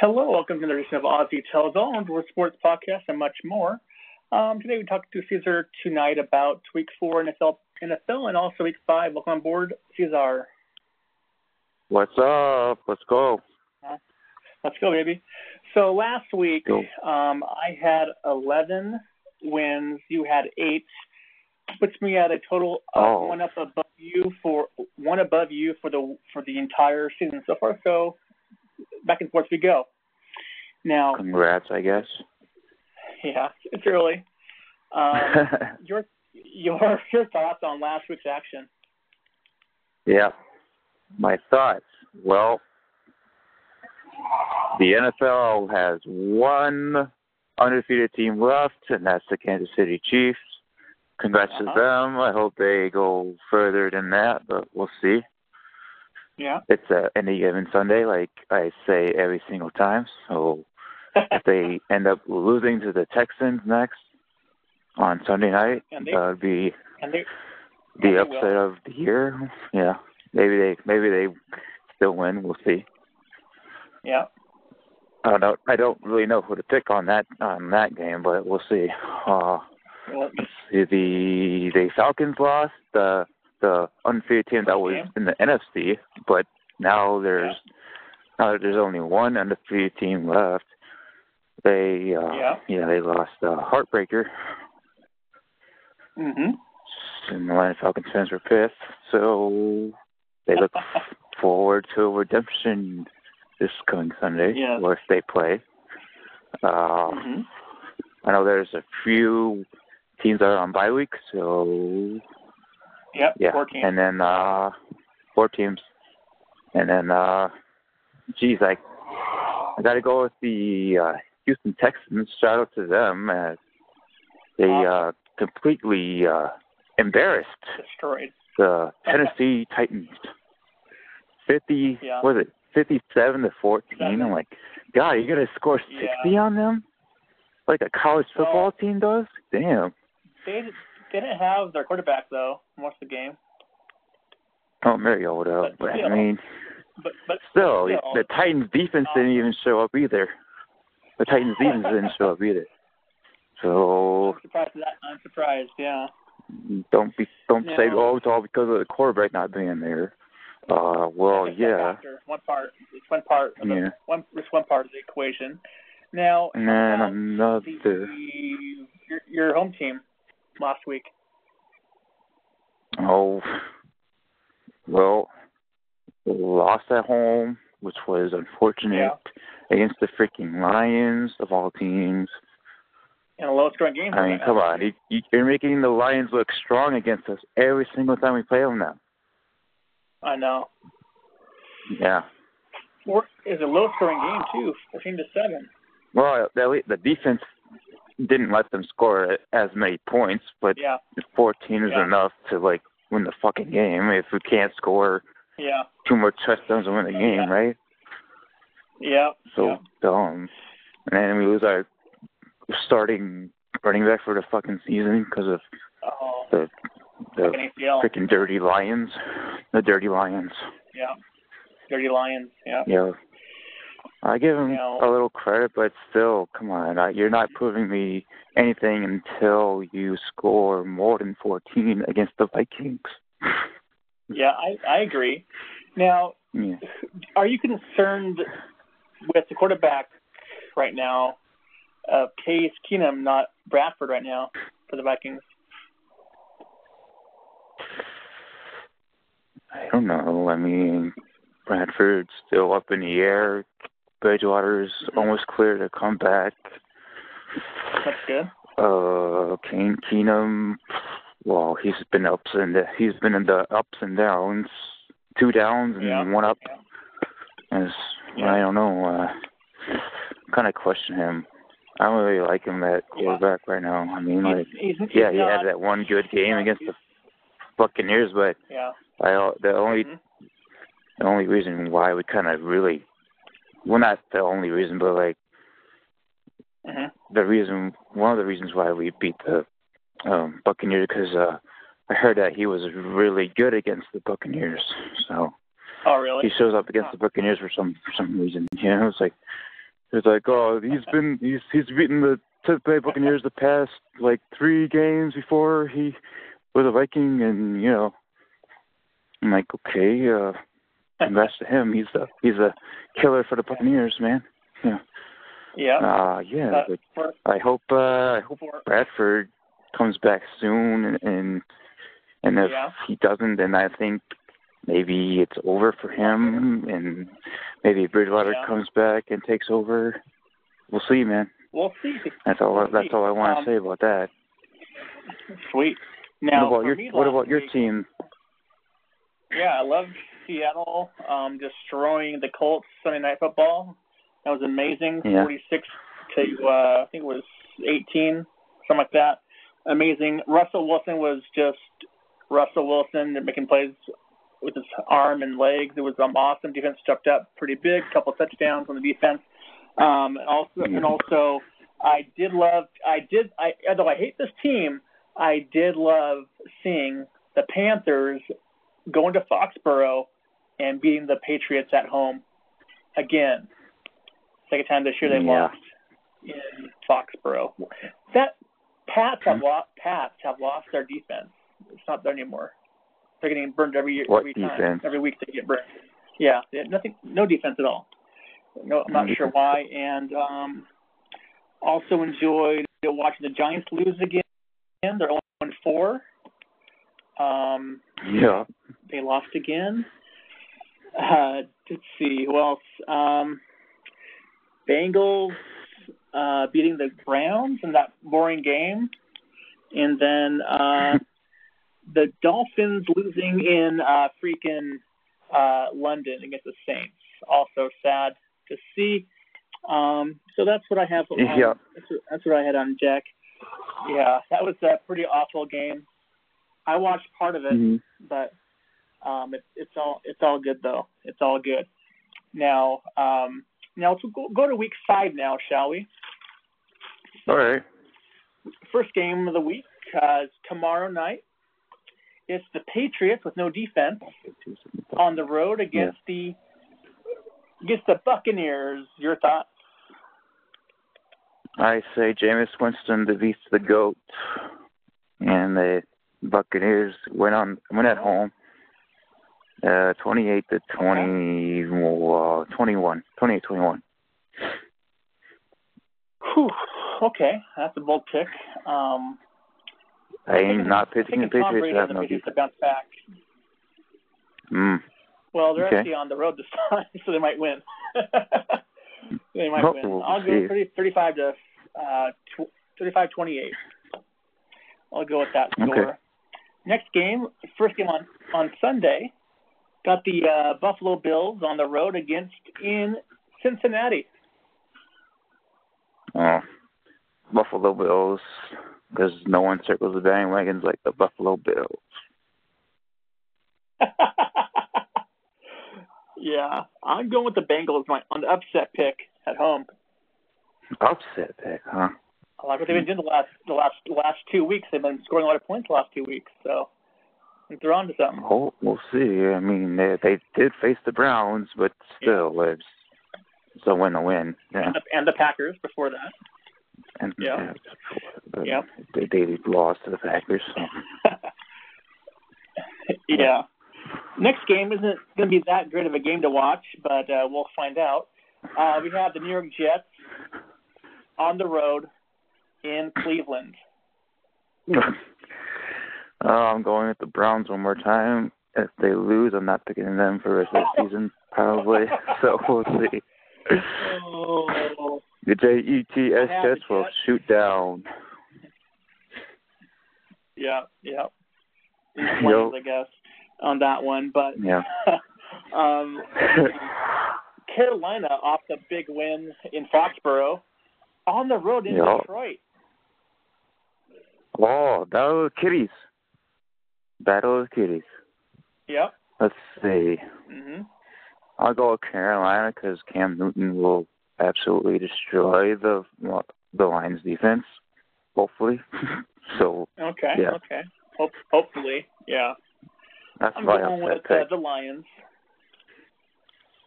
Hello, welcome to the edition of Aussie Tells All, World Sports Podcast, and much more. Um, today we talked to Caesar tonight about Week Four NFL, NFL, and also Week Five. Welcome on board, Caesar. What's up? Let's go. Uh, let's go, baby. So last week, um, I had 11 wins. You had eight. Puts me at a total of oh. one up above you for one above you for the for the entire season so far. So back and forth we go. Now, congrats, I guess. Yeah, it's early. Um, your your your thoughts on last week's action? Yeah, my thoughts. Well, the NFL has one undefeated team left, and that's the Kansas City Chiefs. Congrats uh-huh. to them. I hope they go further than that, but we'll see. Yeah. It's a any given Sunday, like I say every single time. So if they end up losing to the Texans next on Sunday night, they, that would be they, the upset of the year. Yeah. Maybe they maybe they still win. We'll see. Yeah. I don't know. I don't really know who to pick on that on that game, but we'll see. Uh, well, the the Falcons lost. The the undefeated team that was in the NFC, but now there's now there's only one undefeated team left. They uh yeah, yeah they lost uh, heartbreaker. Mhm. And the Atlanta Falcons fans were pissed, so they look forward to redemption this coming Sunday, yes. if they play. Uh, mm-hmm. I know there's a few teams that are on bye week, so Yep, yeah, four teams. and then uh, four teams, and then uh, geez, I I got to go with the uh, Houston Texans. Shout out to them as they uh, completely uh, embarrassed destroyed the Tennessee Titans. Fifty, yeah. was it fifty-seven to fourteen? Seven. I'm like, God, you gonna score sixty yeah. on them, like a college football well, team does? Damn. They didn't have their quarterback though most of the game. Oh, Mariota, but, but still, I mean, but, but still, still, the Titans defense um, didn't even show up either. The Titans defense didn't show up either. So I'm surprised that. I'm surprised. Yeah. don't be don't No. say oh it's all because of the quarterback not being there. Uh, well, It's yeah, One part. It's one part. Of the, yeah, One. It's one part of the equation. Now. and about another. the, your, your home team last week. Oh, well, lost at home, which was unfortunate against the freaking Lions of all teams. In a low scoring game. I mean, come on, you, you, you're making the Lions look strong against us every single time we play them now. I know. Yeah. Four is a low scoring game too, fourteen to seven. Well, the, the defense didn't let them score as many points, but Yeah. 14 is Yeah. enough to like win the fucking game. If we can't score Yeah. two more touchdowns to win the game, Yeah. right? Yeah. So yeah. dumb. And then we lose our starting running back for the fucking season because of Oh, the the freaking dirty Lions, the dirty Lions. Yeah. Dirty Lions. Yeah. Yeah. I give him You know- a little credit, but still, come on, I, you're not proving me anything until you score more than 14 against the Vikings. Yeah, I I agree. Now, Yeah. are you concerned with the quarterback right now, uh, Case Keenum, not Bradford right now for the Vikings? I don't know. I mean, Bradford's still up in the air. Bridgewater's almost clear to come back. That's good. Uh, Case Keenum, well, he's been ups and he's been in the ups and downs, two downs and Yeah. one up. Yeah. As Yeah. I don't know, uh, kind of question him. I don't really like him at quarterback right now. I mean, like, He's, he's, yeah, he's he not, had that one good game against the Buccaneers, but Yeah. I the only Mhm. the only reason why we kind of really, well, not the only reason, but like hmm the reason, one of the reasons why we beat the um, Buccaneers because uh, I heard that he was really good against the Buccaneers. So Oh, really? he shows up against the Buccaneers for some for some reason. You know, it's like It's like, oh, he's been he's he's beaten the Tampa Bay Buccaneers the past like three games before he was a Viking, and you know, I'm like, okay, uh, congrats to him. He's a he's a killer for the Buccaneers, man. Yeah. Yeah. Uh, yeah. but I hope uh, I hope Bradford comes back soon, and and, and if yeah. he doesn't, then I think maybe it's over for him, and maybe Bridgewater yeah. comes back and takes over. We'll see, man. We'll see. That's all. We'll that's see. all I want to um, say about that. Sweet. Now, what about your What about your team? Yeah, I love Seattle um, destroying the Colts Sunday Night Football. That was amazing. Yeah. 46 to uh, I think it was 18, something like that. Amazing. Russell Wilson was just Russell Wilson making plays with his arm and legs. It was um, awesome. Defense stepped up pretty big. Couple touchdowns on the defense. Um, and also, and also, I did love. I did. I although I hate this team, I did love seeing the Panthers going to Foxborough and beating the Patriots at home again. Second time this year they Yeah. lost in Foxborough. That Pats have lost. Pats have lost their defense. It's not there anymore. They're getting burned every year. What every time. Every week they get burned. Yeah, they had nothing. No defense at all. No, I'm not sure why. And um, also enjoyed watching the Giants lose again. They're only one four. Um, Yeah. they lost again. Uh, let's see who else. Um, Bengals uh, beating the Browns in that boring game, and then uh, the Dolphins losing in uh, freaking uh, London against the Saints. Also sad to see. Um, so that's what I have. On, Yeah. That's what, that's what I had on Jack. Yeah, that was a pretty awful game. I watched part of it Mhm. but um, it, it's all it's all good though. It's all good. Now, um, now let's go, go to week five now, shall we? All right. First game of the week uh, is tomorrow night. It's the Patriots with no defense on the road against the against the Buccaneers. Your thoughts? I say Jameis Winston defeats the goat, and the Buccaneers went on went at home. Uh, 28 to 20, uh, 21, 28 21. Whew. Okay, that's a bold pick. Um, I ain't not picking the Tom Patriots Brady have no Patriots to bounce back. Mm. Well, they're Okay. actually on the road this time, so they might win. they might Oh, win. we'll I'll go 30, 35 to uh, tw- 35 28. I'll go with that score. Okay. Next game, first game on, on Sunday, got the uh, Buffalo Bills on the road against in Cincinnati. Oh, Buffalo Bills, because no one circles the bandwagons like the Buffalo Bills. yeah, I'm going with the Bengals my, on the upset pick at home. Upset pick, huh? I like what they've been doing the last the last the last two weeks. They've been scoring a lot of points the last two weeks, so I think they're on to something. Oh, we'll see. I mean, they they did face the Browns, but still, it's it's a win a win. Yeah. And the, and the Packers before that. And Yeah. uh, Yeah. They they lost to the Packers. So. yeah. Next game isn't going to be that great of a game to watch, but uh, we'll find out. Uh, we have the New York Jets on the road in Cleveland. uh, I'm going with the Browns one more time. If they lose, I'm not picking them for the rest of the season, probably. so we'll see. Oh, The J E T S Jets will shoot down. yeah, yeah. Yo. I guess, on that one. But Yeah. um, Carolina off the big win in Foxborough on the road in Yeah. Detroit. oh, of the Kitties. Battle of the Kitties. Yep. Let's see. hmm I'll go with Carolina because Cam Newton will absolutely destroy the the Lions defense. Hopefully. so Okay. Yeah. Okay. Hope, hopefully, yeah. that's I'm going with uh, the Lions.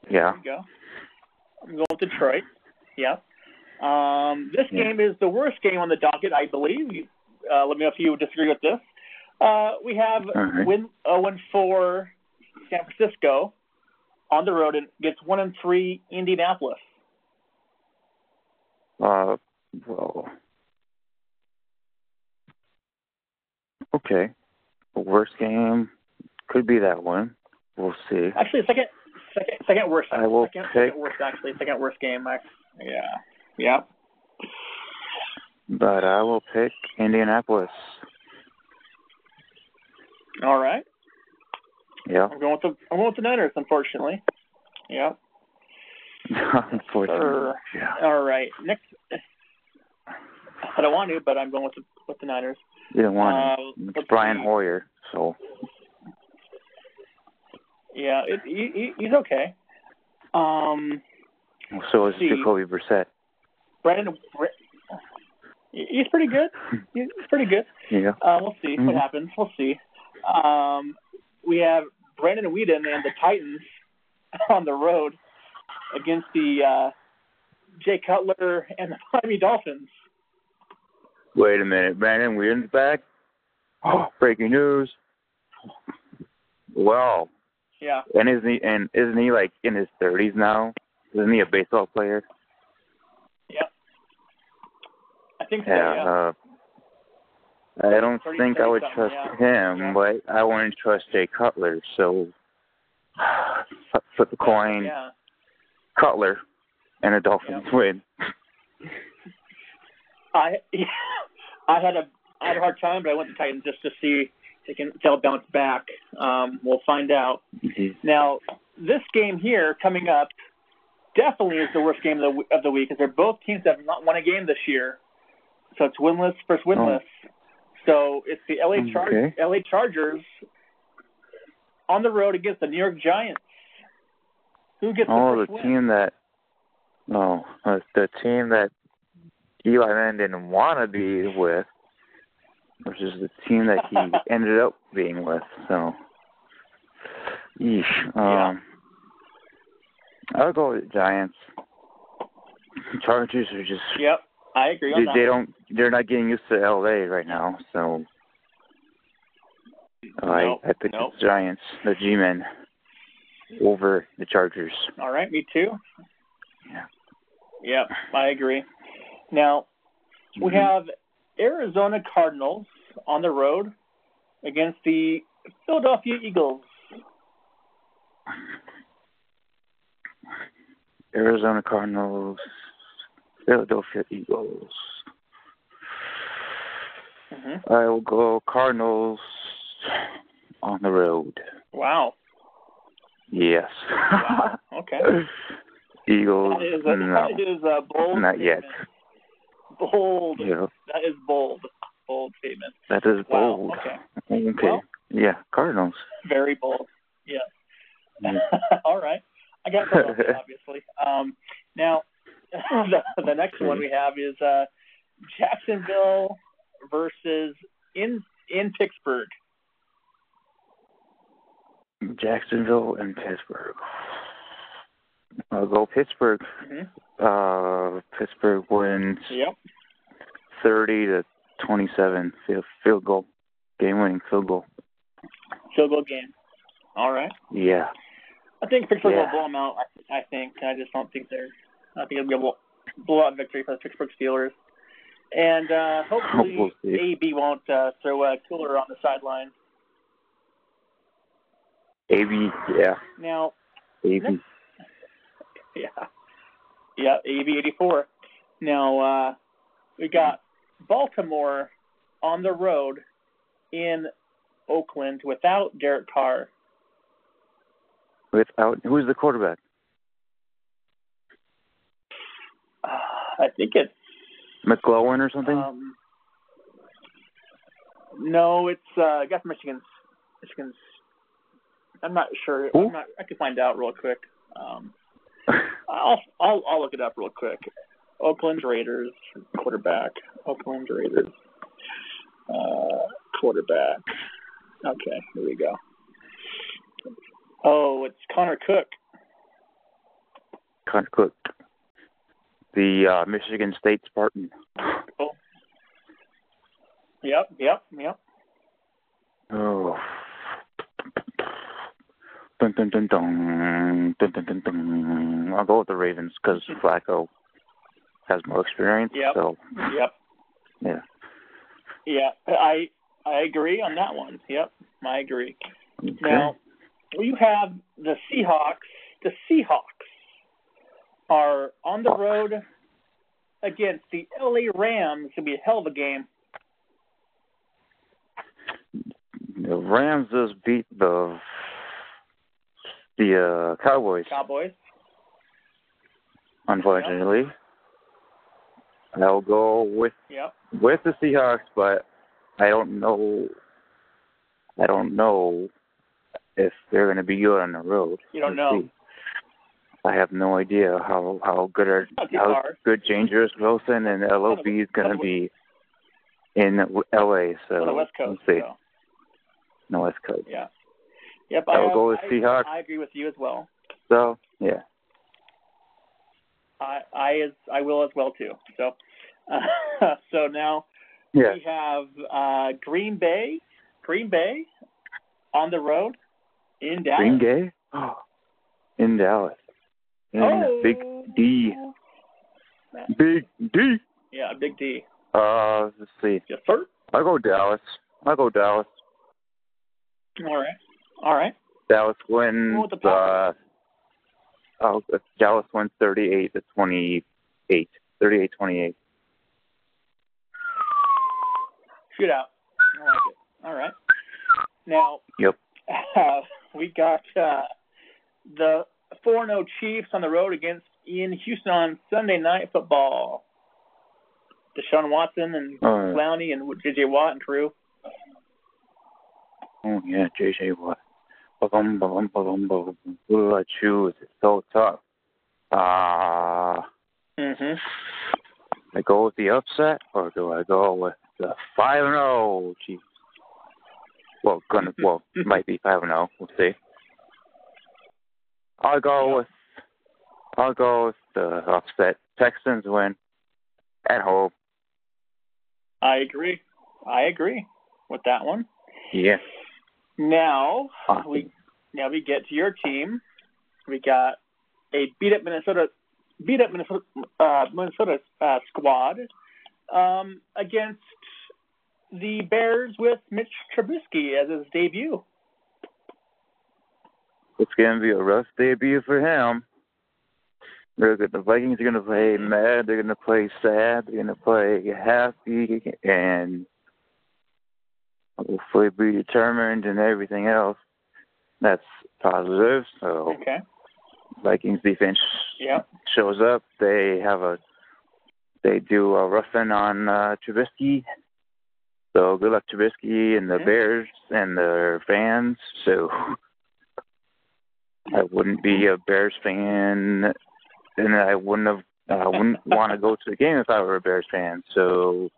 Yeah. Go. I'm going with Detroit. Yeah. Um, this Yeah. game is the worst game on the docket, I believe. Uh, let me know if you disagree with this. Uh, we have right. win 0 and 4 San Francisco on the road and gets 1 and 3 Indianapolis. Uh, well, okay. The worst game could be that one. We'll see. Actually, second, second, second worst. I will second, pick- second worst. Actually, second worst game. I, yeah, yeah. But I will pick Indianapolis. All right. Yeah. I'm going with the I'm going with the Niners. Unfortunately. Yeah. Unfortunately. Yeah. All right. Next. I don't want to, but I'm going with the with the Niners. You don't want Uh, let's It's Brian see. Hoyer, so Yeah, it, he, he- he's okay. Um, so is See. Jacoby Brissett. Brandon, Br- he's pretty good. He's pretty good. Yeah. Uh, we'll see what Mhm. happens. We'll see. Um, we have Brandon Weeden and the Titans on the road against the uh, Jay Cutler and the Miami Dolphins. Wait a minute, Brandon Weeden's back. Oh, breaking news. Well, Yeah, and isn't he and isn't he like in his thirties now? Isn't he a baseball player? Yeah. I think so. Yeah. Yeah. Uh, I don't think I would trust something, him, Yeah. but I wouldn't trust Jay Cutler. So flip- the coin, Yeah. Cutler, and the Dolphins win. I I had a I had a hard time, but I went to Titans just to see if they can they'll bounce back. Um, we'll find out. Now, this game here coming up definitely is the worst game of the, of the week because they're both teams that have not won a game this year. So it's winless versus winless. So it's the LA Char- Okay. LA Chargers on the road against the New York Giants. Who gets Oh, the the first win? team that no, uh, the team that Eli Manning didn't want to be with, which is the team that he ended up being with. So, yeesh. Yeah. Um, I'll go with the Giants. Chargers are just Yep, I agree they, they don't they're not getting used to LA right now. So, I Nope, I picked nope. the Giants, the G-men, over the Chargers. All right, me too. Yeah. Yep, I agree. Now, we Mhm. have Arizona Cardinals on the road against the Philadelphia Eagles. Arizona Cardinals, Philadelphia Eagles. hmm I will go Cardinals on the road. Wow. Yes. Wow. Okay. Eagles, That is, a, no, that is bold not yet. Bold. Yeah, That is bold. Bold statement. that is Wow. bold. Okay. Okay. Well- yeah, Cardinals. Very bold. Yeah. Yeah. All right. I got now, the, next one we have is uh, Jacksonville versus in in Pittsburgh. Jacksonville and Pittsburgh. I'll go Pittsburgh. hmm Uh, Pittsburgh wins Yep. 30 to 27 field, field goal, game winning field goal. Field goal game. All right. Yeah. I think Pittsburgh Yeah. will blow them out. I, I think. I just don't think they're. I think it'll be a blow- blowout victory for the Pittsburgh Steelers. And uh, hopefully, we'll AB won't uh, throw a cooler on the sideline. AB, yeah. Now, AB. yeah, yeah, AB eighty four. Now uh, we got Baltimore on the road in Oakland without Derek Carr. Without who's the quarterback? Uh, I think it's McGlowan or something? um, no, it's uh, I guess Michigan's Michigan's. I'm not sure. Who? I'm not. I can find out real quick. Um, I'll I'll I'll look it up real quick. Oakland Raiders quarterback. Oakland Raiders uh, quarterback. Okay, here we go. Oh, it's Connor Cook. Connor Cook. The uh, Michigan State Spartan. Cool. Yep, yep, yep. Oh. Dun, dun, dun, dun, dun, dun, dun, dun. I'll go with the Ravens because Flacco has more experience. Yep. So Yep. yeah. Yeah, I I agree on that one. Yep, I agree. Okay. Now, we have the Seahawks. The Seahawks are on the road against the LA Rams. It'll be a hell of a game. The Rams just beat the the uh, Cowboys, Cowboys. unfortunately. I'll go with Yep. with the Seahawks, but I don't know. I don't know if they're going to be good on the road. You don't Let's know. see. I have no idea how how good are how hard. good Dangerous Wilson and LOB is going to be in LA. So On the West Coast. let's see. So, No West Coast. yeah. Yep. I will have- go with I- Seahawks. I agree with you as well. So yeah, I I as I will as well too. So, uh, so now yeah. we have uh, Green Bay. Green Bay on the road in Dallas. Green Gay in Dallas. In oh. Big D. Big D. Yeah, Big D. Uh, let's see. Yes, sir. I'll go Dallas. I'll go Dallas. All right. All right. Dallas wins. The Uh, oh, Dallas wins 38 to 28. 38 28. Shootout. I like it. All right. Now, Yep. uh, we got uh, the 4 0 Chiefs on the road against in Houston on Sunday Night Football. Deshaun Watson and All right. Clowney and J.J. Watt and crew. Oh, yeah, JJ Watt. Ba-bum, ba-bum, ba-bum, ba-bum. Who do I choose? It's so tough. Uh, Mm-hmm. I go with the upset, or do I go with the 5 and 0 Chiefs? Well, gonna, well, might be 5 and 0. We'll see. I'll go Yeah. with, I'll go with the upset. Texans win at home. I agree. I agree with that one. Yeah. Now Awesome. we now we get to your team. We got a beat up Minnesota beat up Minnesota uh, Minnesota uh, squad um, against the Bears with Mitch Trubisky as his debut. It's gonna be a rough debut for him. Good. The Vikings are gonna play mad. They're gonna play sad. They're gonna play happy, and hopefully be determined and everything else. That's positive. So Okay. Vikings defense Yeah. shows up. They have a they do a roughing on uh, Trubisky. So good luck Trubisky and the. Bears and their fans. So I wouldn't be a Bears fan, and I wouldn't have I wouldn't want to go to the game if I were a Bears fan. So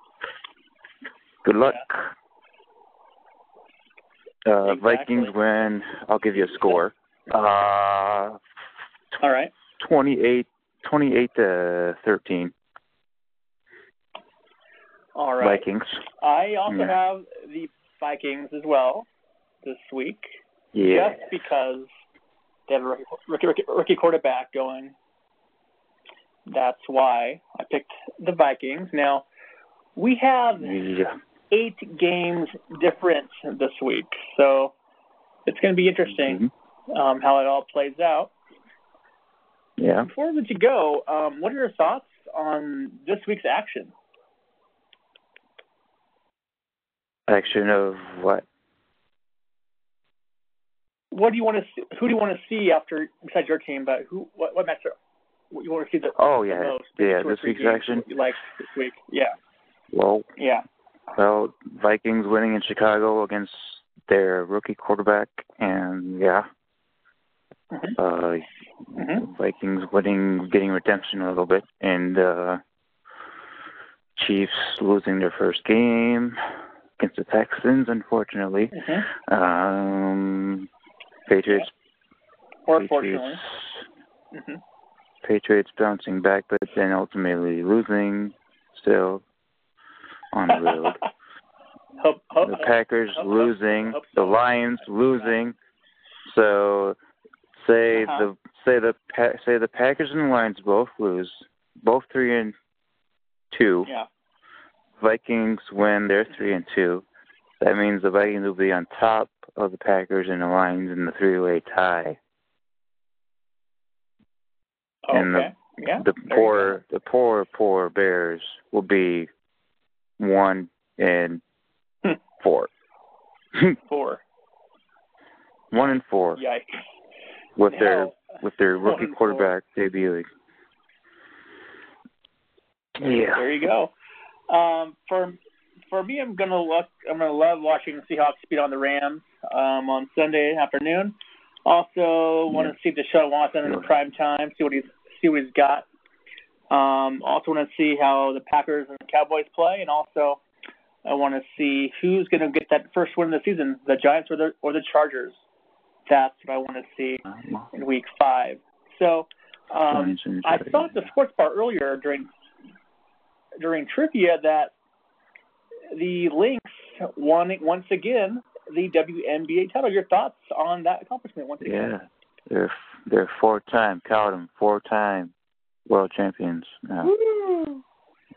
good luck. Uh, Exactly. Vikings win. I'll give you a score. Uh, All right. 28, 28 to 13. All right. Vikings. I also Yeah. have the Vikings as well this week. Yeah. just because they have a rookie, rookie, rookie, quarterback going. That's why I picked the Vikings. Now, we have Yeah. eight games difference this week, so it's going to be interesting Mhm. um, how it all plays out. Yeah. Before we let you go, um, what are your thoughts on this week's action? Action of what? What do you want to see? Who do you want to see after besides your team? But who? What, what match? What you want to see the, Oh, the most? Yeah, this week's action. You like this week? Yeah, Well, yeah. well, Vikings winning in Chicago against their rookie quarterback, and yeah, Mhm. uh, Mhm. Vikings winning, getting redemption a little bit, and uh, Chiefs losing their first game against the Texans, unfortunately. hmm Um, Patriots. Or Patriots. fortunately. hmm Patriots bouncing back, but then ultimately losing still on the road. hope, hope, the Packers hope, losing, the. Lions losing. So say Uh-huh. the say the say the Packers and the Lions both lose, both three and two. Yeah. Vikings win, they're three and two. That means the Vikings will be on top of the Packers and the Lions in the three-way tie. and the- yeah. the poor the poor poor Bears will be one and Hmm. four. Four. one and four Yikes. with their with their rookie and four. quarterback debuting. Yeah. There you go. Um, for for me, I'm gonna look. I'm gonna love watching the Seahawks beat on the Rams um, on Sunday afternoon. Also, want to see Deshaun Watson in prime time. See what he's see what he's got. Um, also, want to see how the Packers and the Cowboys play, and also I want to see who's going to get that first win of the season, the Giants or the or the Chargers. That's what I want to see in Week Five. So um, I saw at the sports bar earlier during during trivia that the Lynx won once again the WNBA title. Your thoughts on that accomplishment once again? Yeah, they're they're four-time, count 'em, four-time world champions. Now. Woo!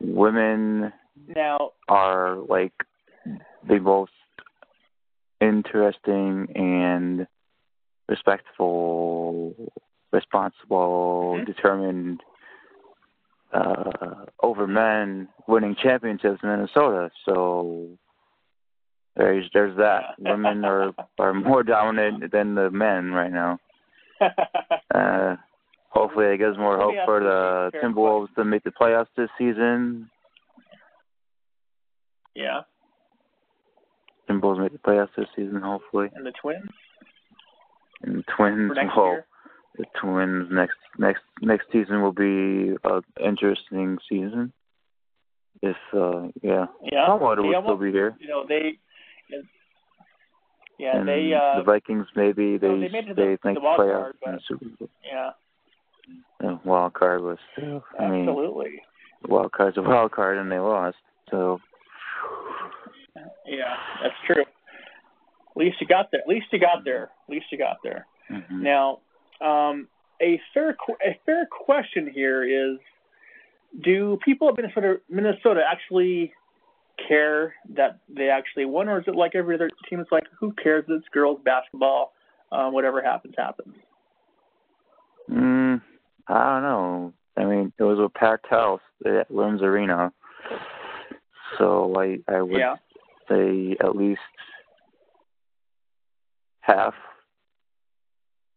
Women Now, are like the most interesting and respectful, responsible, Mhm. determined uh, over men winning championships in Minnesota. So there's there's that. Women are are more dominant than the men right now. Uh, hopefully, it gives more hope for the Timberwolves to make the playoffs this season. yeah, Timberwolves make the playoffs this season, hopefully. and the Twins And the Twins, for next well, year. The Twins next next next season will be a interesting season. If uh yeah, Yeah, will still be here. you know they. Yeah, and they. Uh, the Vikings maybe they no, they made it to they the- think the wild playoffs card, in the Super Bowl. yeah, The wild card was I mean absolutely. wild card's a wild card and they lost. So Yeah, that's true. At least you got there. At least you got there. At least you got there. mhm. Now, um, a fair a fair question here is: Do people of Minnesota Minnesota actually care that they actually won, or is it like every other team? It's like who cares? It's girls basketball. Uh, whatever happens, happens. Mm, I don't know. I mean, it was a packed house at Williams Arena, so I I would Yeah. say at least half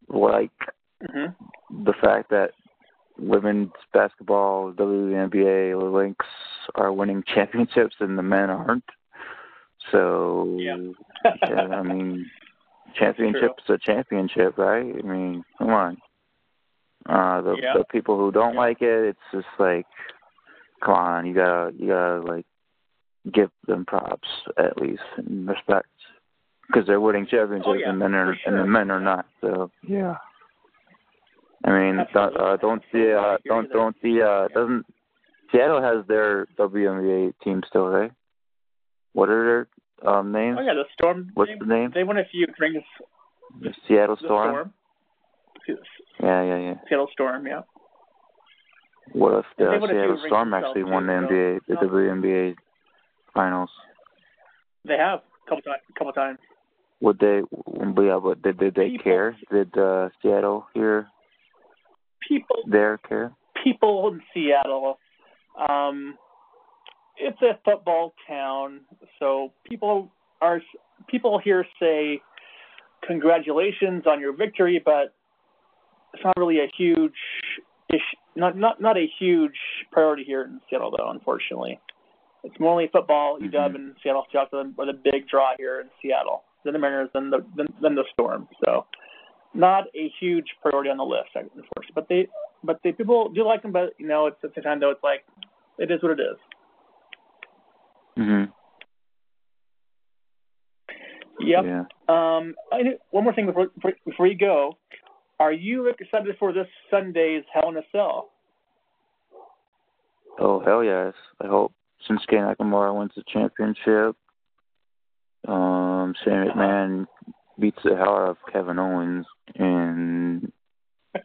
like hmm the fact that women's basketball, WNBA, Lynx are winning championships and the men aren't. So Yeah. yeah, I mean, championship's a championship, right? I mean, come on. Uh, the Yeah. the people who don't Yeah. like it, it's just like, come on, you gotta you gotta like give them props at least and respect because they're winning championships Oh, yeah, and men are for and the men are not. So yeah. I mean, don't, Absolutely. uh, don't Absolutely. the I uh, don't you don't the uh, doesn't Seattle has their WNBA team still, right? What are their um, names? Oh yeah, the Storm. What's they, the name? They won a few rings. The Seattle The Storm. Storm. Yeah, yeah, yeah. Seattle Storm. Yeah. What if the They a Seattle Storm actually won the too, NBA, the No. WNBA finals? They have a couple times. Couple times. Would they? Yeah, but did, did they People- care? Did uh, Seattle here People there care? people in Seattle, um, it's a football town, so people are people here say congratulations on your victory, but it's not really a huge ish, not not not a huge priority here in Seattle, though. Unfortunately, it's more only football. UW Mhm. and Seattle Seahawks are the big draw here in Seattle. The Mariners, then the then, then the Storm. So not a huge priority on the list, unfortunately. But they but the people do like them. But you know, it's at the time though, it's like it is what it is. Mhm. Yep. Yeah. Um, I, one more thing before before- you go. are you excited for this Sunday's Hell in a Cell? Oh hell yes! I hope since Shinsuke Nakamura wins the championship. Um, Shane Uh-huh. McMahon beats the hell out of Kevin Owens, and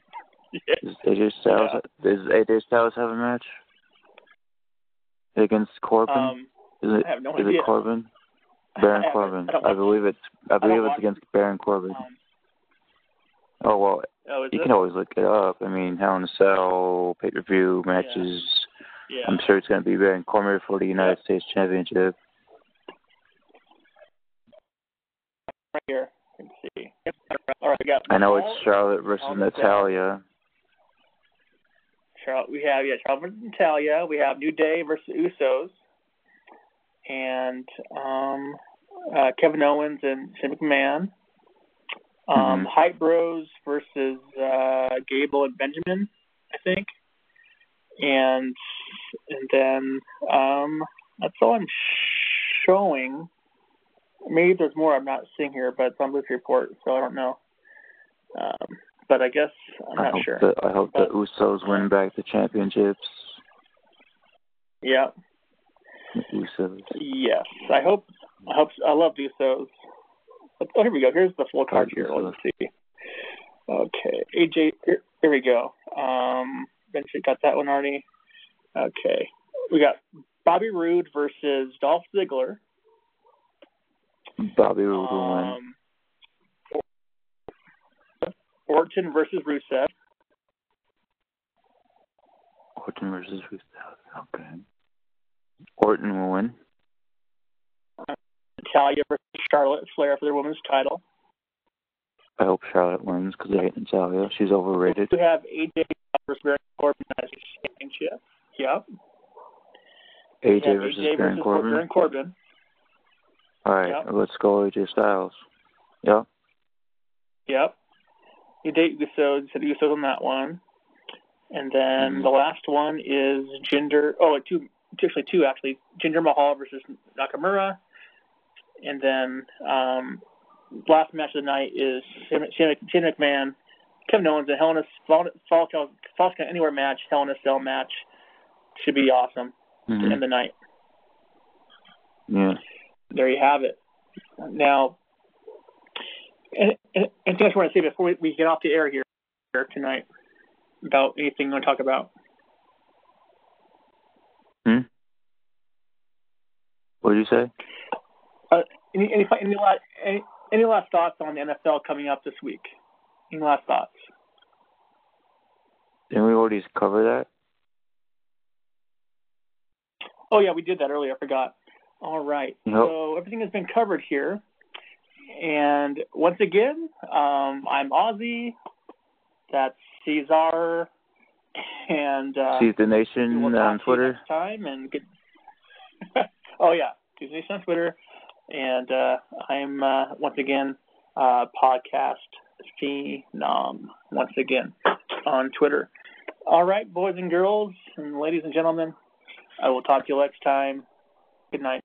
Yeah. does AJ Styles does AJ Styles have a match against Corbin? Um, is it I have no is idea. it Corbin? Baron I- Corbin. I I believe it's I I believe don't it's against Baron Corbin. Um, Oh well, oh, you it? can always look it up. I mean, Hell in a Cell pay per view matches. yeah. I'm sure it's going to be Baron Corbin for the United Yeah. States Championship. Here. Let's see. All right, we got. I know it's Charlotte versus Hell in a Cell. Natalya. Charlotte. We have yeah, Charlotte versus Natalya. We have New Day versus Usos, and um, uh, Kevin Owens and Shane McMahon. Um, Mhm. Hype Bros versus uh, Gable and Benjamin, I think. And and then um, that's all I'm showing. Maybe there's more I'm not seeing here, but it's on this report, so I don't know. Um, but I guess I'm I not sure. I hope the But- Usos win back the championships. Yeah. The Usos. Yes, I hope. I hope. I love shows. Oh, here we go. Here's the full card here. Let's see. Okay, AJ. Here, here we go. Um, Ben got that one already. Okay, we got Bobby Roode versus Dolph Ziggler. Bobby Roode will win. Um, Orton versus Rusev. Orton versus Rusev. Okay. Orton will win. Natalya versus Charlotte Flair for their women's title. I hope Charlotte wins because I hate Natalya. She's overrated. We have AJ versus Baron Corbin as championship. Yep. AJ versus AJ Baron versus Corbin. Baron Corbin. All right, Yep. let's go AJ Styles. Yep. Yep. You date you said Usos on that one. And then Mhm. the last one is Jinder. Oh, two, two actually two actually. Jinder Mahal versus Nakamura. And then um, last match of the night is Shane McMahon, Kevin Owens, a Hell in a Fall, Count Anywhere match, Hell in a Cell match. Should be awesome to Mhm. end the night. Yeah. There you have it. Now, and, and, anything else you want to say before we, we get off the air here, here tonight about anything you want to talk about? Hmm. What did you say? Any any any last any, any last thoughts on the NFL coming up this week? Any last thoughts? Didn't we already cover that? Oh yeah, we did that earlier. I forgot. All right. Yep. So everything has been covered here. And once again, um, I'm Ozzy. That's Cesar. And uh, See the Nation on Twitter. time and get. oh yeah, Tuesday Nation on Twitter, and uh, I'm uh, once again uh, podcast phenom once again on Twitter. All right, boys and girls and ladies and gentlemen, I will talk to you next time. Good night.